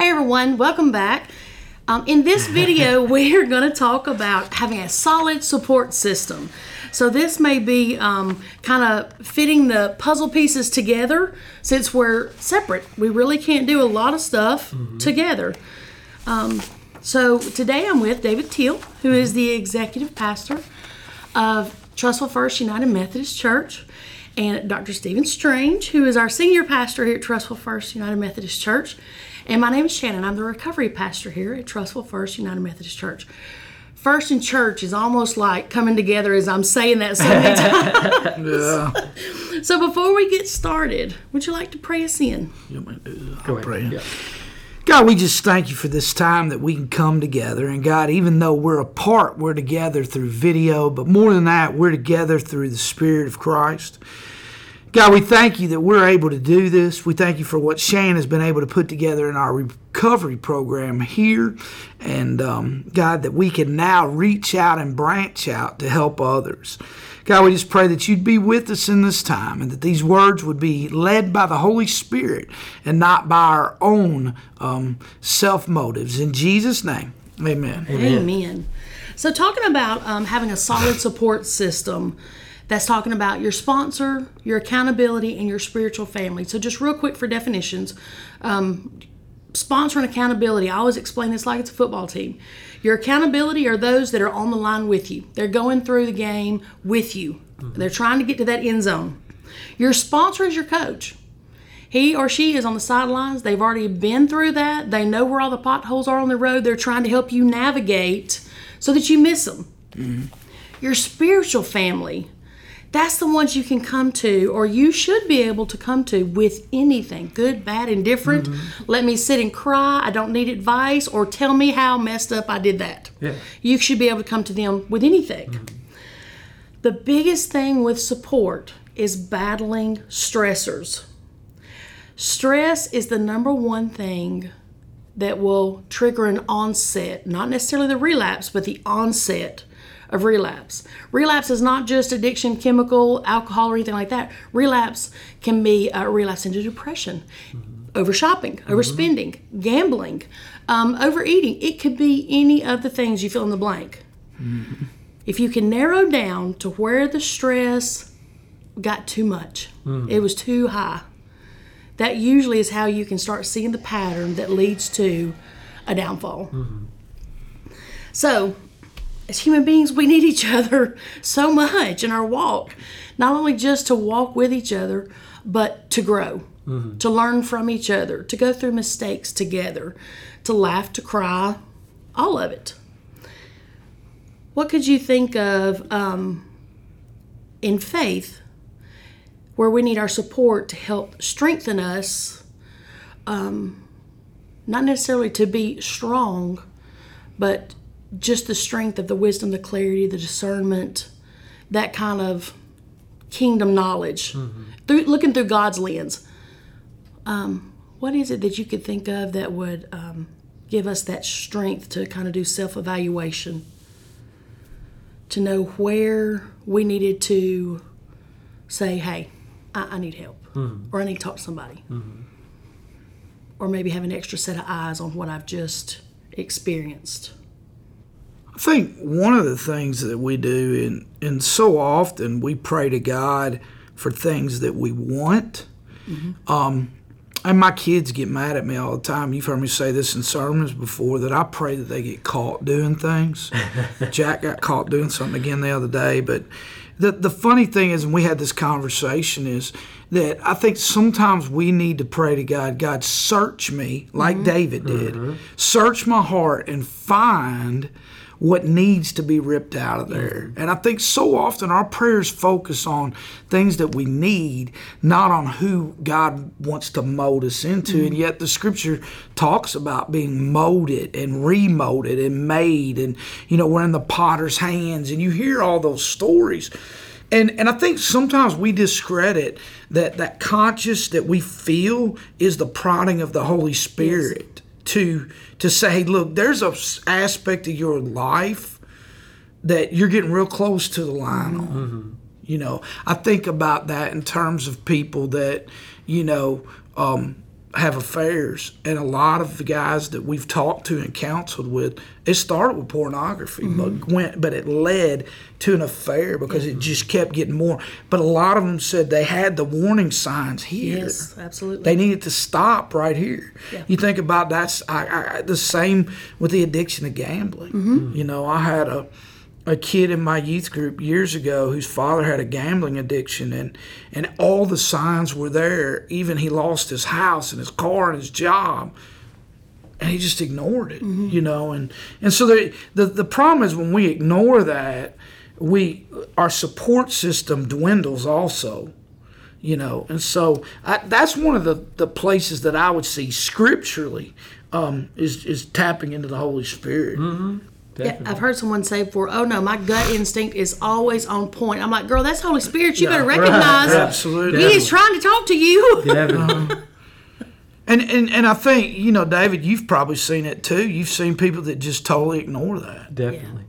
Hi everyone, welcome back. Um, in this video, we're going to talk about having a solid support system. So this may be um, kind of fitting the puzzle pieces together since we're separate. We really can't do a lot of stuff together. Um, so today I'm with David Teal, who is the executive pastor of Trussville First United Methodist Church, and Dr. Stephen Strange, who is our senior pastor here at Trussville First United Methodist Church. And my name is Shannon. I'm the recovery pastor here at Trussville First United Methodist Church. First in church is almost like coming together as I'm saying that so many times. Yeah. So before we get started, would you like to pray us in? You want me to do that? Go I'll pray. Yeah. God, we just thank you for this time that we can come together. And God, even though we're apart, we're together through video, but more than that, we're together through the Spirit of Christ. God, we thank you that we're able to do this. We thank you for what Shane has been able to put together in our recovery program here. And um, God, that we can now reach out and branch out to help others. God, we just pray that you'd be with us in this time and that these words would be led by the Holy Spirit and not by our own um, self motives. In Jesus' name, amen. Amen. So, talking about um, having a solid support system, that's talking about your sponsor, your accountability, and your spiritual family. So, just real quick for definitions um, sponsor and accountability, I always explain this like it's a football team. Your accountability are those that are on the line with you, they're going through the game with you, they're trying to get to that end zone. Your sponsor is your coach. He or she is on the sidelines. They've already been through that. They know where all the potholes are on the road. They're trying to help you navigate so that you miss them. Your spiritual family, that's the ones you can come to, or you should be able to come to with anything good, bad, indifferent. Mm-hmm. Let me sit and cry. I don't need advice, or tell me how messed up I did that. Yeah. You should be able to come to them with anything. Mm-hmm. The biggest thing with support is battling stressors. Stress is the number one thing that will trigger an onset, not necessarily the relapse, but the onset of relapse. Relapse is not just addiction, chemical, alcohol, or anything like that. Relapse can be a relapse into depression, mm-hmm. over shopping, overspending, mm-hmm. gambling, um, overeating. It could be any of the things you fill in the blank. Mm-hmm. If you can narrow down to where the stress got too much, mm. it was too high that usually is how you can start seeing the pattern that leads to a downfall. So, as human beings, we need each other so much in our walk, not only just to walk with each other, but to grow, to learn from each other, to go through mistakes together, to laugh, to cry, all of it. What could you think of um, in faith where we need our support to help strengthen us, um, not necessarily to be strong, but just the strength of the wisdom, the clarity, the discernment, that kind of kingdom knowledge, through looking through God's lens. Um, what is it that you could think of that would um, give us that strength to kind of do self evaluation, to know where we needed to say, hey, I, I need help, or I need to talk to somebody, or maybe have an extra set of eyes on what I've just experienced. I think one of the things that we do, and, and so often we pray to God for things that we want. Mm-hmm. Um, and my kids get mad at me all the time. You've heard me say this in sermons before that I pray that they get caught doing things. Jack got caught doing something again the other day. But the, the funny thing is, and we had this conversation, is that I think sometimes we need to pray to God, God, search me like mm-hmm. David did. Mm-hmm. Search my heart and find what needs to be ripped out of there. Mm-hmm. And I think so often our prayers focus on things that we need, not on who God wants to mold us into. And mm-hmm. yet the scripture talks about being molded and remolded and made. And, you know, we're in the potter's hands. And you hear all those stories. And, and I think sometimes we discredit that that conscious that we feel is the prodding of the Holy Spirit to to say, hey, look, there's a aspect of your life that you're getting real close to the line on. You know, I think about that in terms of people that, you know, um, have affairs, and a lot of the guys that we've talked to and counseled with, it started with pornography, but mm-hmm. went, but it led to an affair because it mm-hmm. just kept getting more. But a lot of them said they had the warning signs here. Yes, absolutely. They needed to stop right here. Yeah. You think about that's I, I, the same with the addiction to gambling. Mm-hmm. You know, I had a a kid in my youth group years ago whose father had a gambling addiction and and all the signs were there. Even he lost his house and his car and his job. And he just ignored it, you know, and and so the, the the problem is when we ignore that, we our support system dwindles also you know and so I, that's one of the, the places that i would see scripturally um, is, is tapping into the holy spirit Yeah, I've heard someone say before, "Oh no, my gut instinct is always on point." I'm like, "Girl, that's Holy Spirit. You better recognize absolutely He is trying to talk to you." Definitely. Um, and, and and i think you know david you've probably seen it too you've seen people that just totally ignore that Definitely.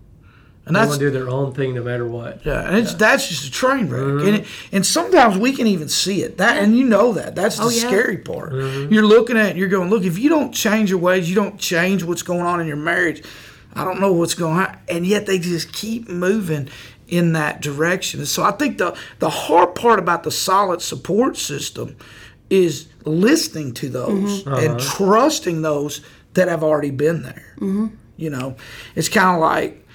and They that's want to do their own thing no matter what. yeah, and it's that's just a train wreck, mm-hmm. and it, and sometimes we can even see it. That and you know that that's the Oh, yeah. scary part. Mm-hmm. You're looking at it, and you're going, look, if you don't change your ways, you don't change what's going on in your marriage. I don't know what's going on, and yet they just keep moving in that direction. And so I think the the hard part about the solid support system is listening to those mm-hmm. and uh-huh. trusting those that have already been there. Mm-hmm. You know, it's kind of like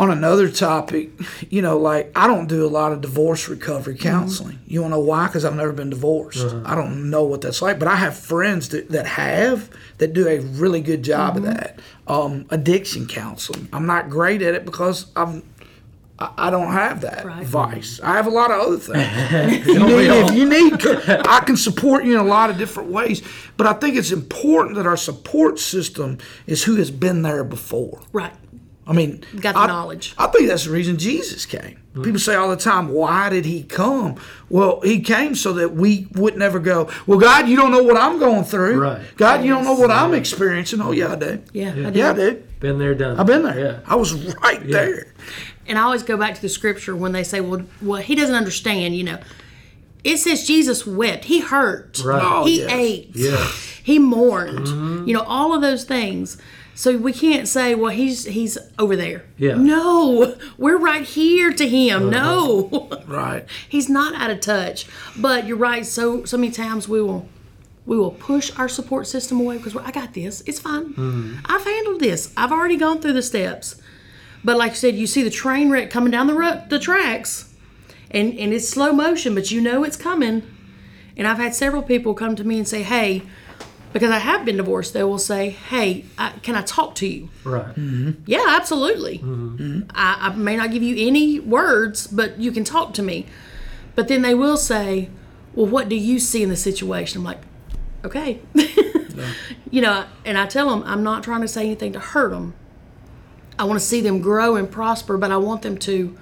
on another topic, you know, like I don't do a lot of divorce recovery counseling. You want to know why? Because I've never been divorced. I don't know what that's like, but I have friends that, that have that do a really good job of that. Um, addiction counseling. I'm not great at it because I'm. I I don't have that Right. vice. I have a lot of other things. you need, if you need, I can support you in a lot of different ways. But I think it's important that our support system is who has been there before. right. I mean, Got the I, knowledge. I think that's the reason Jesus came. People say all the time, "Why did he come?" Well, he came so that we would never go. Well, God, you don't know what I'm going through. Right. God, you don't know what I'm experiencing. Oh, yeah, I do. Yeah, I do. Yeah, I do. Been there, done. I've been there. Yeah. I was right there. And I always go back to the scripture when they say, "Well, well, he doesn't understand." You know, it says Jesus wept. He hurt. Right. Oh, he yes. ate. Yeah. He mourned. Mm-hmm. You know, all of those things. So we can't say, "Well, he's he's over there." Yeah. No, we're right here to him. No, uh-huh. Right. he's not out of touch. But you're right. So so many times we will. We will push our support system away because I got this. It's fine. Mm-hmm. I've handled this. I've already gone through the steps. But like you said, you see the train wreck coming down the ro- the tracks, and and it's slow motion, but you know it's coming. And I've had several people come to me and say, "Hey," because I have been divorced. They will say, "Hey, I, can I talk to you?" Right. Mm-hmm. Yeah, absolutely. Mm-hmm. I, I may not give you any words, but you can talk to me. But then they will say, "Well, what do you see in the situation?" I'm like, "Okay." You know, and I tell them I'm not trying to say anything to hurt them. I want to see them grow and prosper, but I want them to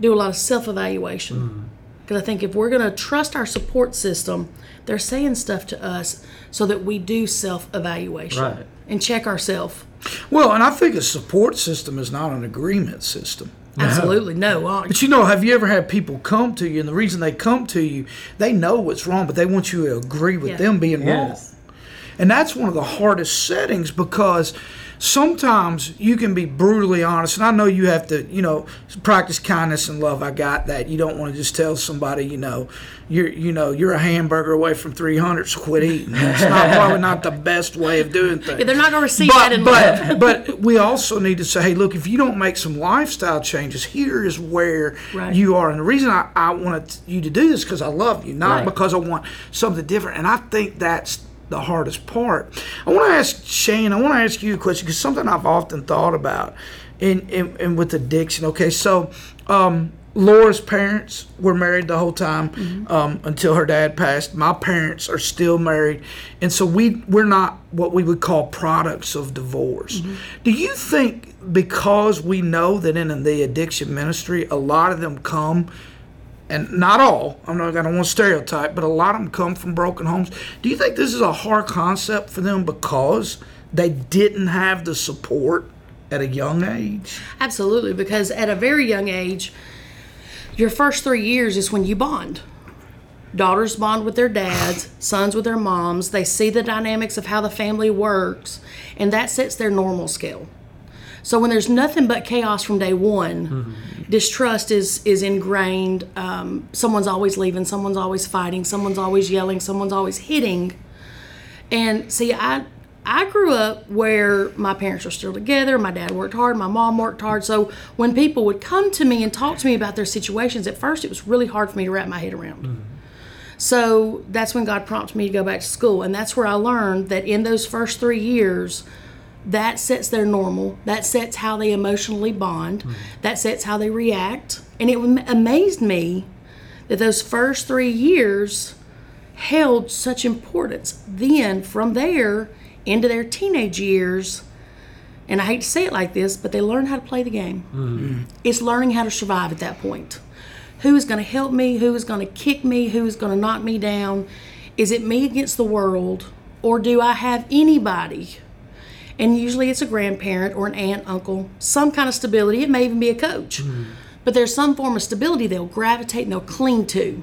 do a lot of self evaluation. Mm-hmm. Because I think if we're going to trust our support system, they're saying stuff to us so that we do self evaluation Right. and check ourselves. Well, and I think a support system is not an agreement system. Absolutely. No. uh, But you know, have you ever had people come to you, and the reason they come to you, they know what's wrong, but they want you to agree with Yeah. them being wrong. Yes. And that's one of the hardest settings because sometimes you can be brutally honest. And I know you have to, you know, practice kindness and love. I got that. You don't want to just tell somebody, you know, you're, you know, you're a hamburger away from 300, so quit eating. That's not probably not the best way of doing things. Yeah, they're not going to receive that in love. but, but we also need to say, hey, look, if you don't make some lifestyle changes, here is where Right. you are. And the reason I, I wanted you to do this because I love you, not Right. because I want something different. And I think that's the hardest part. I want to ask Shane, I want to ask you a question because something I've often thought about in, in, in with addiction. Okay, so um, Laura's parents were married the whole time um, until her dad passed. My parents are still married, and so we we're not what we would call products of divorce. Do you think because we know that in the addiction ministry, a lot of them come and not all, I'm not, I don't want to stereotype, but a lot of them come from broken homes. Do you think this is a hard concept for them because they didn't have the support at a young age? Absolutely, because at a very young age, your first three years is when you bond. Daughters bond with their dads, sons with their moms. They see the dynamics of how the family works, and that sets their normal scale. So when there's nothing but chaos from day one, distrust is is ingrained. Um, someone's always leaving, someone's always fighting, someone's always yelling, someone's always hitting. And see, I I grew up where my parents were still together. My dad worked hard, my mom worked hard. So when people would come to me and talk to me about their situations, at first it was really hard for me to wrap my head around. So that's when God prompted me to go back to school, and that's where I learned that in those first three years, that sets their normal. That sets how they emotionally bond. Mm-hmm. That sets how they react. And it amazed me that those first three years held such importance. Then from there into their teenage years, and I hate to say it like this, but they learn how to play the game. Mm-hmm. It's learning how to survive at that point. Who is going to help me? Who is going to kick me? Who is going to knock me down? Is it me against the world? Or do I have anybody? And usually it's a grandparent or an aunt, uncle, some kind of stability. It may even be a coach. Hmm. But there's some form of stability they'll gravitate and they'll cling to.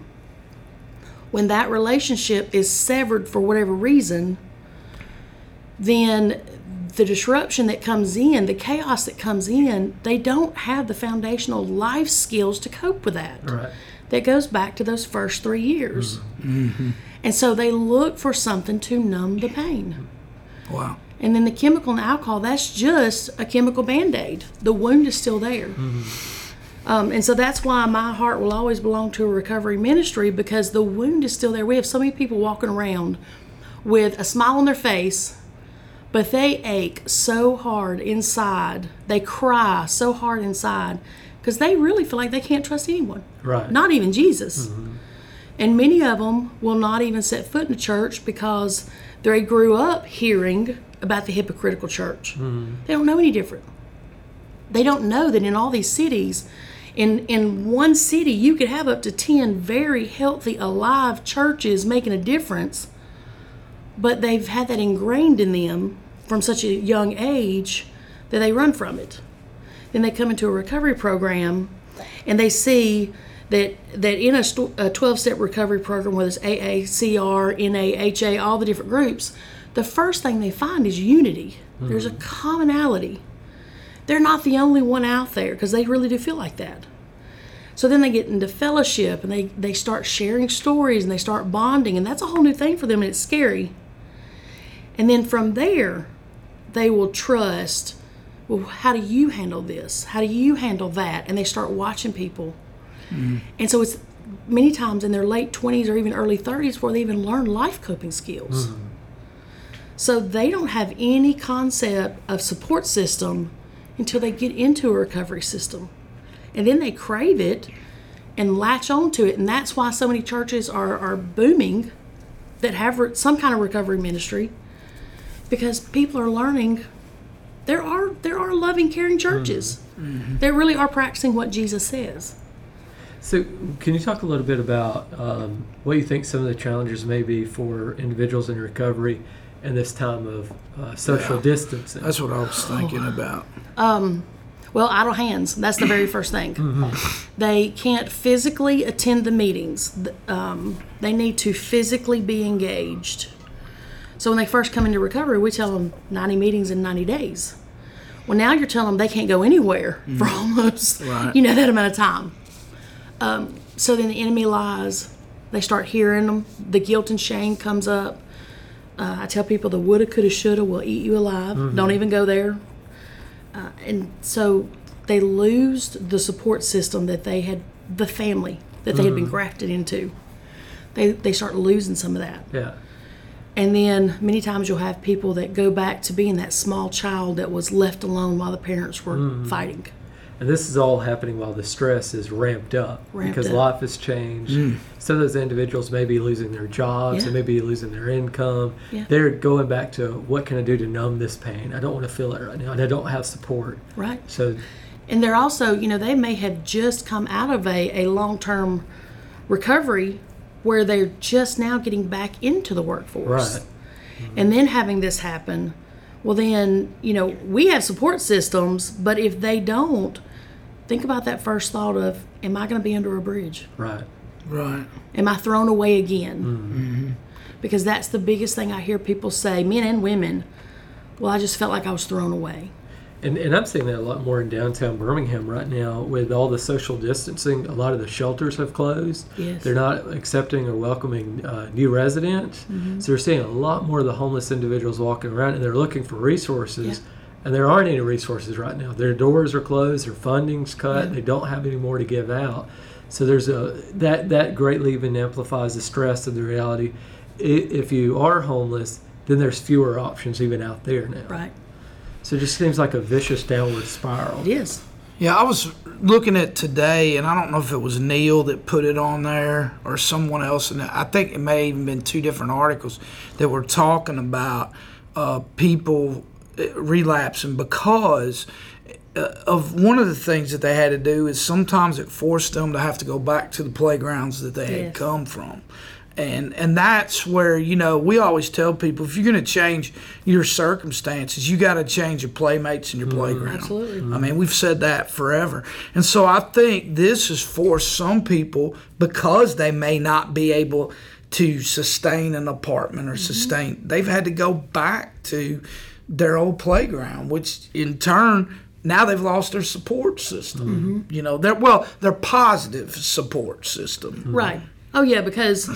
When that relationship is severed for whatever reason, then the disruption that comes in, the chaos that comes in, they don't have the foundational life skills to cope with that. Right. That goes back to those first three years. Mm-hmm. And so they look for something to numb the pain. Wow. And then the chemical and alcohol, that's just a chemical band aid. The wound is still there. Um, and so that's why my heart will always belong to a recovery ministry because the wound is still there. We have so many people walking around with a smile on their face, but they ache so hard inside. They cry so hard inside because they really feel like they can't trust anyone, Right. not even Jesus. And many of them will not even set foot in the church because they grew up hearing about the hypocritical church. Hmm. They don't know any different. They don't know that in all these cities, in in one city, you could have up to ten very healthy, alive churches making a difference. But they've had that ingrained in them from such a young age that they run from it. Then they come into a recovery program, and they see that that in a, a 12-step recovery program, whether it's AA, CR, NA, HA, all the different groups, the first thing they find is unity. There's a hmm. commonality. They're not the only one out there because they really do feel like that. So then they get into fellowship and they, they start sharing stories and they start bonding, and that's a whole new thing for them, and it's scary. And then from there, they will trust well, how do you handle this? How do you handle that? And they start watching people. And so it's many times in their late 20s or even early 30s before they even learn life coping skills. Mm-hmm. So they don't have any concept of support system until they get into a recovery system. And then they crave it and latch on to it. And that's why so many churches are, are booming that have re- some kind of recovery ministry because people are learning there are there are loving caring churches mm-hmm. that really are practicing what Jesus says. So, can you talk a little bit about um, what you think some of the challenges may be for individuals in recovery in this time of uh, social Yeah. distancing? That's what I was thinking about. Well, idle hands. That's the very first thing. They can't physically attend the meetings. Um, they need to physically be engaged. So when they first come into recovery, we tell them 90 meetings in 90 days. Well, now you're telling them they can't go anywhere for almost Right. you know that amount of time. Um, so then the enemy lies. They start hearing them. The guilt and shame comes up. Uh, I tell people the woulda, coulda, shoulda will eat you alive. Don't even go there and so they lose the support system that they had the family that they had been grafted into they they start losing some of that yeah. and then many times you'll have people that go back to being that small child that was left alone while the parents were fighting And this is all happening while the stress is ramped up Ramped because up. life has changed. Mm. Some of those individuals may be losing their jobs, Yeah. they may be losing their income. Yeah. They're going back to what can I do to numb this pain? I don't want to feel it right now, and I don't have support. right So, and they're also you know they may have just come out of a, a long-term recovery where they're just now getting back into the workforce right, mm-hmm. and then having this happen well then you know we have support systems but if they don't think about that first thought of am i going to be under a bridge right, Right. Am I thrown away again? Mm-hmm. Mm-hmm. Because that's the biggest thing I hear people say, men and women. Well, I just felt like I was thrown away. And, and I'm seeing that a lot more in downtown Birmingham right now with all the social distancing. A lot of the shelters have closed. Yes. They're not accepting or welcoming uh, new residents. Mm-hmm. So we're seeing a lot more of the homeless individuals walking around and they're looking for resources. Yeah. And there aren't any resources right now. Their doors are closed, their funding's cut, Yeah. they don't have any more to give out. So there's a that that greatly even amplifies the stress of the reality. If you are homeless, then there's fewer options even out there now. Right. So it just seems like a vicious downward spiral. It is. Yeah, I was looking at today, and I don't know if it was Neil that put it on there or someone else, and I think it may have even been two different articles that were talking about uh, people relapsing because uh, of one of the things that they had to do is sometimes it forced them to have to go back to the playgrounds that they had come from. And, and that's where you know we always tell people if you're going to change your circumstances you got to change your playmates and your playground Absolutely. I mean, we've said that forever. And so I think this has forced some people because they may not be able to sustain an apartment or sustain, they've had to go back to their old playground, which in turn, now they've lost their support system. Mm-hmm. You know, their well, their positive support system. Mm-hmm. Right. Oh yeah, because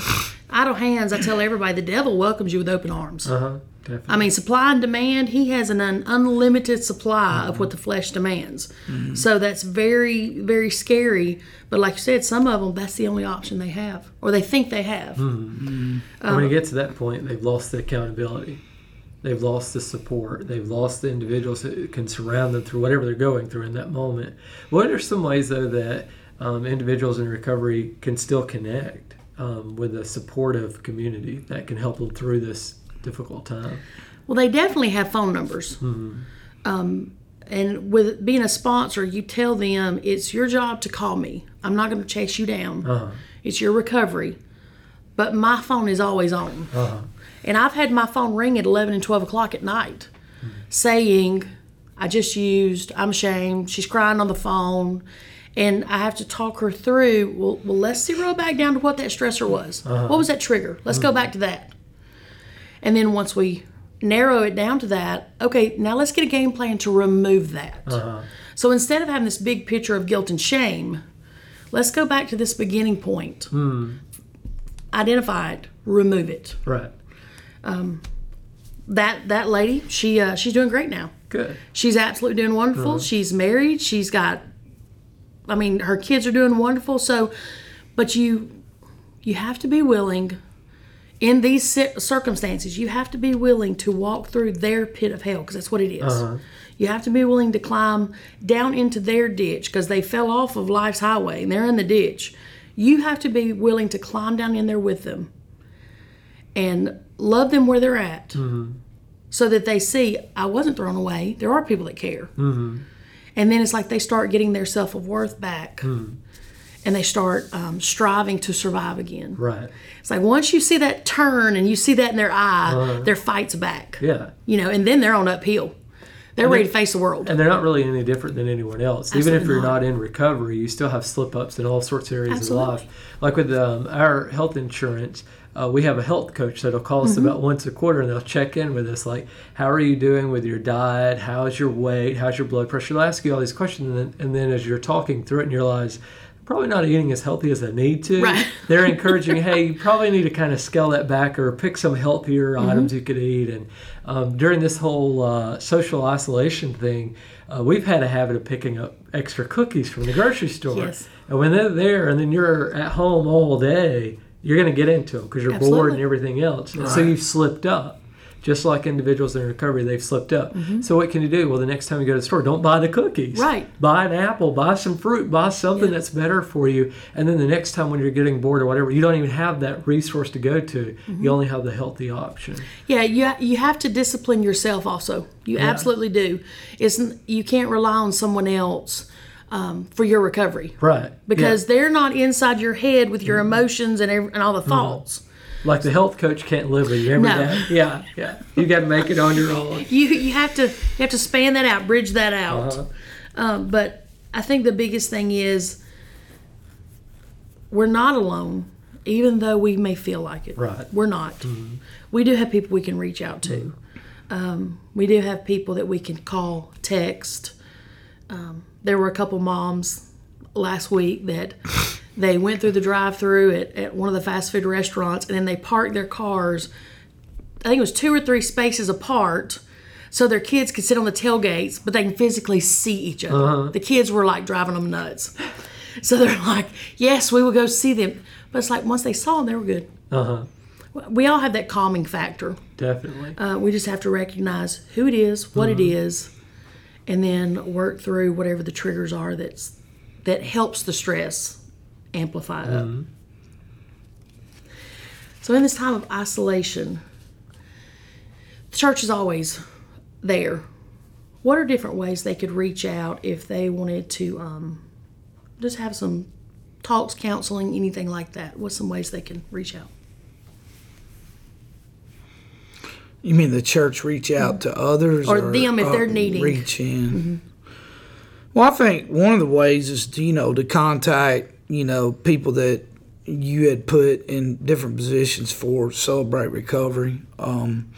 idle hands. I tell everybody, the devil welcomes you with open arms. Uh huh. Definitely. I mean, supply and demand. He has an un- unlimited supply of mm-hmm. what the flesh demands. So that's very, very scary. But like you said, some of them that's the only option they have, or they think they have. And when you um, get to that point, they've lost the accountability. They've lost the support. They've lost the individuals that can surround them through whatever they're going through in that moment. What are some ways, though, that um, individuals in recovery can still connect um, with a supportive community that can help them through this difficult time? Well, they definitely have phone numbers. Um, and with being a sponsor, you tell them it's your job to call me. I'm not going to chase you down. Uh-huh. It's your recovery. But my phone is always on. Uh-huh. And I've had my phone ring at 11 and 12 o'clock at night saying, I just used, I'm ashamed, she's crying on the phone. And I have to talk her through, well, well let's zero back down to what that stressor was. What was that trigger? Let's go back to that. And then once we narrow it down to that, okay, now let's get a game plan to remove that. Uh-huh. So instead of having this big picture of guilt and shame, let's go back to this beginning point. Identify it, remove it. Right. That that lady, she uh, she's doing great now. Good. She's absolutely doing wonderful. She's married. She's got, I mean, her kids are doing wonderful. So, but you, you have to be willing, in these circumstances, you have to be willing to walk through their pit of hell because that's what it is. You have to be willing to climb down into their ditch because they fell off of life's highway and they're in the ditch. You have to be willing to climb down in there with them and love them where they're at so that they see I wasn't thrown away. There are people that care. Mm-hmm. And then it's like they start getting their self of worth back and they start um, striving to survive again. Right. It's like once you see that turn and you see that in their eye, their fight's back. Yeah. You know, and then they're on uphill. They're ready to face the world. And they're not really any different than anyone else. Even if you're not. not in recovery, you still have slip ups in all sorts of areas Absolutely. of life. Like with um, our health insurance, uh, we have a health coach that'll call us Mm-hmm. about once a quarter and they'll check in with us like, how are you doing with your diet? How's your weight? How's your blood pressure? They'll ask you all these questions. And then, and then as you're talking through it and you realize, probably not eating as healthy as I need to. Right. They're encouraging, hey, you probably need to kind of scale that back or pick some healthier Mm-hmm. items you could eat. And um, during this whole uh, social isolation thing, uh, we've had a habit of picking up extra cookies from the grocery store. Yes. And when they're there and then you're at home all day, you're going to get into them because you're bored and everything else. And so you've slipped up. Just like individuals in recovery, they've slipped up. So what can you do? Well, the next time you go to the store, don't buy the cookies. Mm-hmm. Right. Buy an apple, buy some fruit, buy something that's better for you. And then the next time when you're getting bored or whatever, you don't even have that resource to go to. Mm-hmm. You only have the healthy option. Yeah, you you have to discipline yourself. Also, you absolutely do. It's n- you can't rely on someone else um, for your recovery Right. because they're not inside your head with your emotions and ev- and all the thoughts. Yeah. like the health coach can't live with you every No. day. Yeah, yeah. You got to make it on your own. You you have to you have to span that out, bridge that out. Uh-huh. Um, but I think the biggest thing is we're not alone. even though we may feel like it. Right. We're not. We do have people we can reach out to. Um, we do have people that we can call, text. Um, there were a couple moms last week that they went through the drive-through at, at one of the fast food restaurants, and then they parked their cars. I think it was two or three spaces apart, so their kids could sit on the tailgates, but they can physically see each other. The kids were like driving them nuts. So they're like, "Yes, we will go see them." But it's like once they saw them, they were good. Uh huh. We all have that calming factor. Definitely. Uh, we just have to recognize who it is, what it is, and then work through whatever the triggers are that's that helps the stress amplify up. So in this time of isolation, the church is always there. What are different ways they could reach out if they wanted to um, just have some talks, counseling, anything like that? What's some ways they can reach out? You mean the church reach out to others, Or them if uh, they're needing. reach in? Well, I think one of the ways is to, you know to contact you know people that you had put in different positions for celebrate recovery. Um,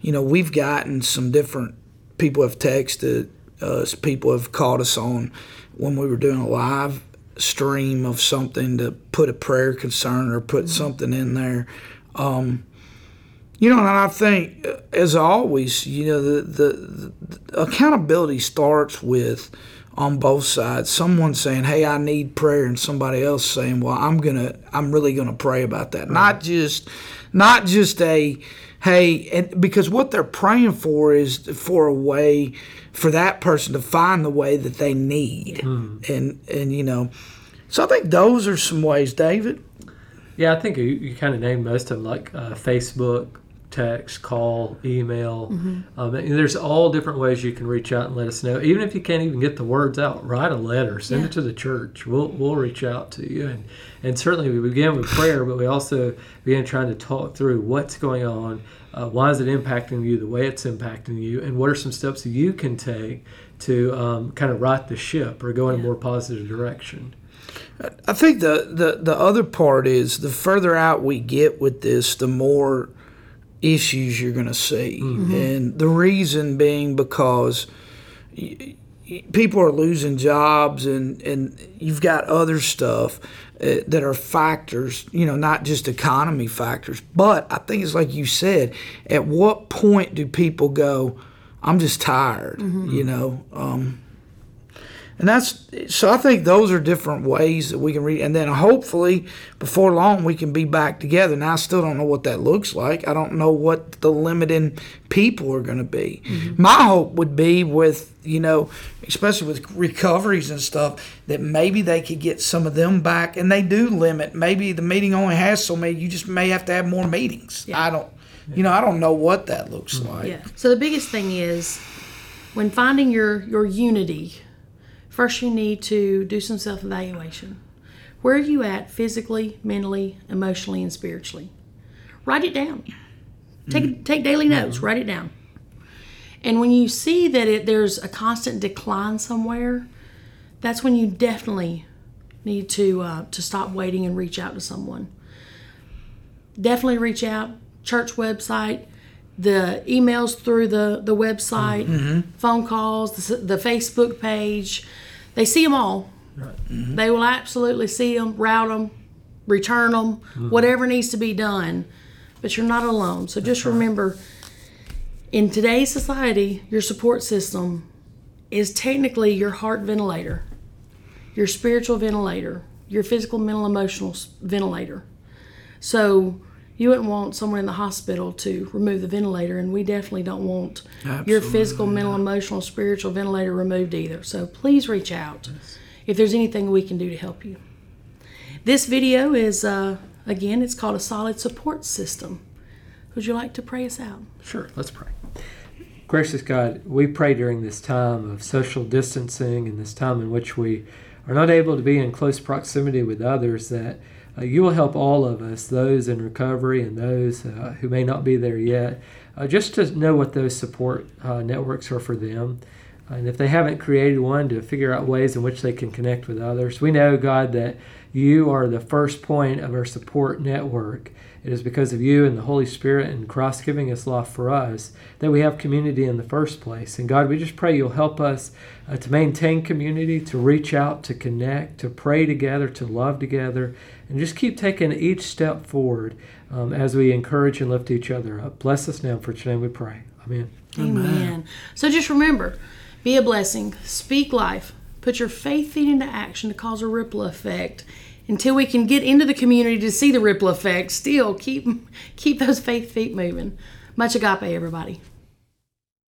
you know, we've gotten some different people have texted us, people have called us on when we were doing a live stream of something to put a prayer concern or put something in there. Um, you know, and I think, uh, as always, you know, the, the, the accountability starts with on both sides someone saying hey i need prayer and somebody else saying well i'm gonna i'm really gonna pray about that. Not just not just a hey and because what they're praying for is for a way for that person to find the way that they need. And and you know so i think those are some ways david. Yeah, I think you, you kind of named most of them, like uh, Facebook, text, call, email. Mm-hmm. Um, and there's all different ways you can reach out and let us know. Even if you can't even get the words out, write a letter, send Yeah. it to the church. We'll we'll reach out to you. And and certainly we begin with prayer, but we also begin trying to talk through what's going on. Uh, why is it impacting you the way it's impacting you, and what are some steps that you can take to um, kind of right the ship or go in a more positive direction? I think the, the, the other part is the further out we get with this, the more issues you're going to see. And the reason being because people are losing jobs and, and you've got other stuff uh, that are factors, you know, not just economy factors. But I think it's like you said, at what point do people go, I'm just tired, you know? Um, and that's so I think those are different ways that we can read and then hopefully before long we can be back together. Now I still don't know what that looks like. I don't know what the limiting people are going to be. Mm-hmm. My hope would be with, you know, especially with recoveries and stuff that maybe they could get some of them back and they do limit. Maybe the meeting only has so many, you just may have to have more meetings. I don't you know, I don't know what that looks mm-hmm. like. Yeah. So the biggest thing is when finding your your unity, first you need to do some self evaluation. Where are you at physically, mentally, emotionally, and spiritually? Write it down. Take mm-hmm. take daily mm-hmm. notes. Write it down. And when you see that it, there's a constant decline somewhere, that's when you definitely need to uh, to stop waiting and reach out to someone. Definitely reach out. Church website, the emails through the the website, mm-hmm. phone calls, the, the Facebook page. They see them all. Mm-hmm. They will absolutely see them, route them, return them, mm-hmm. whatever needs to be done. But you're not alone. So just remember, in today's society, your support system is technically your heart ventilator, your spiritual ventilator, your physical, mental, emotional ventilator. So you wouldn't want someone in the hospital to remove the ventilator, and we definitely don't want your physical, mental, emotional, spiritual ventilator removed either. So please reach out if there's anything we can do to help you. This video is, uh, again, it's called a solid support system. Would you like to pray us out? Sure, let's pray. Gracious God, we pray during this time of social distancing and this time in which we are not able to be in close proximity with others that uh, you will help all of us, those in recovery and those uh, who may not be there yet, uh, just to know what those support uh, networks are for them. and if they haven't created one, to figure out ways in which they can connect with others. We know, God, that you are the first point of our support network. It is because of you and the Holy Spirit and Christ giving us life for us that we have community in the first place. And God, we just pray you'll help us uh, to maintain community, to reach out, to connect, to pray together, to love together, and just keep taking each step forward um, as we encourage and lift each other up. Bless us now. For your name we pray. Amen. Amen. So just remember be a blessing, speak life, put your faith feet into action to cause a ripple effect. Until we can get into the community to see the ripple effect, still keep keep those faith feet moving. Much agape, everybody.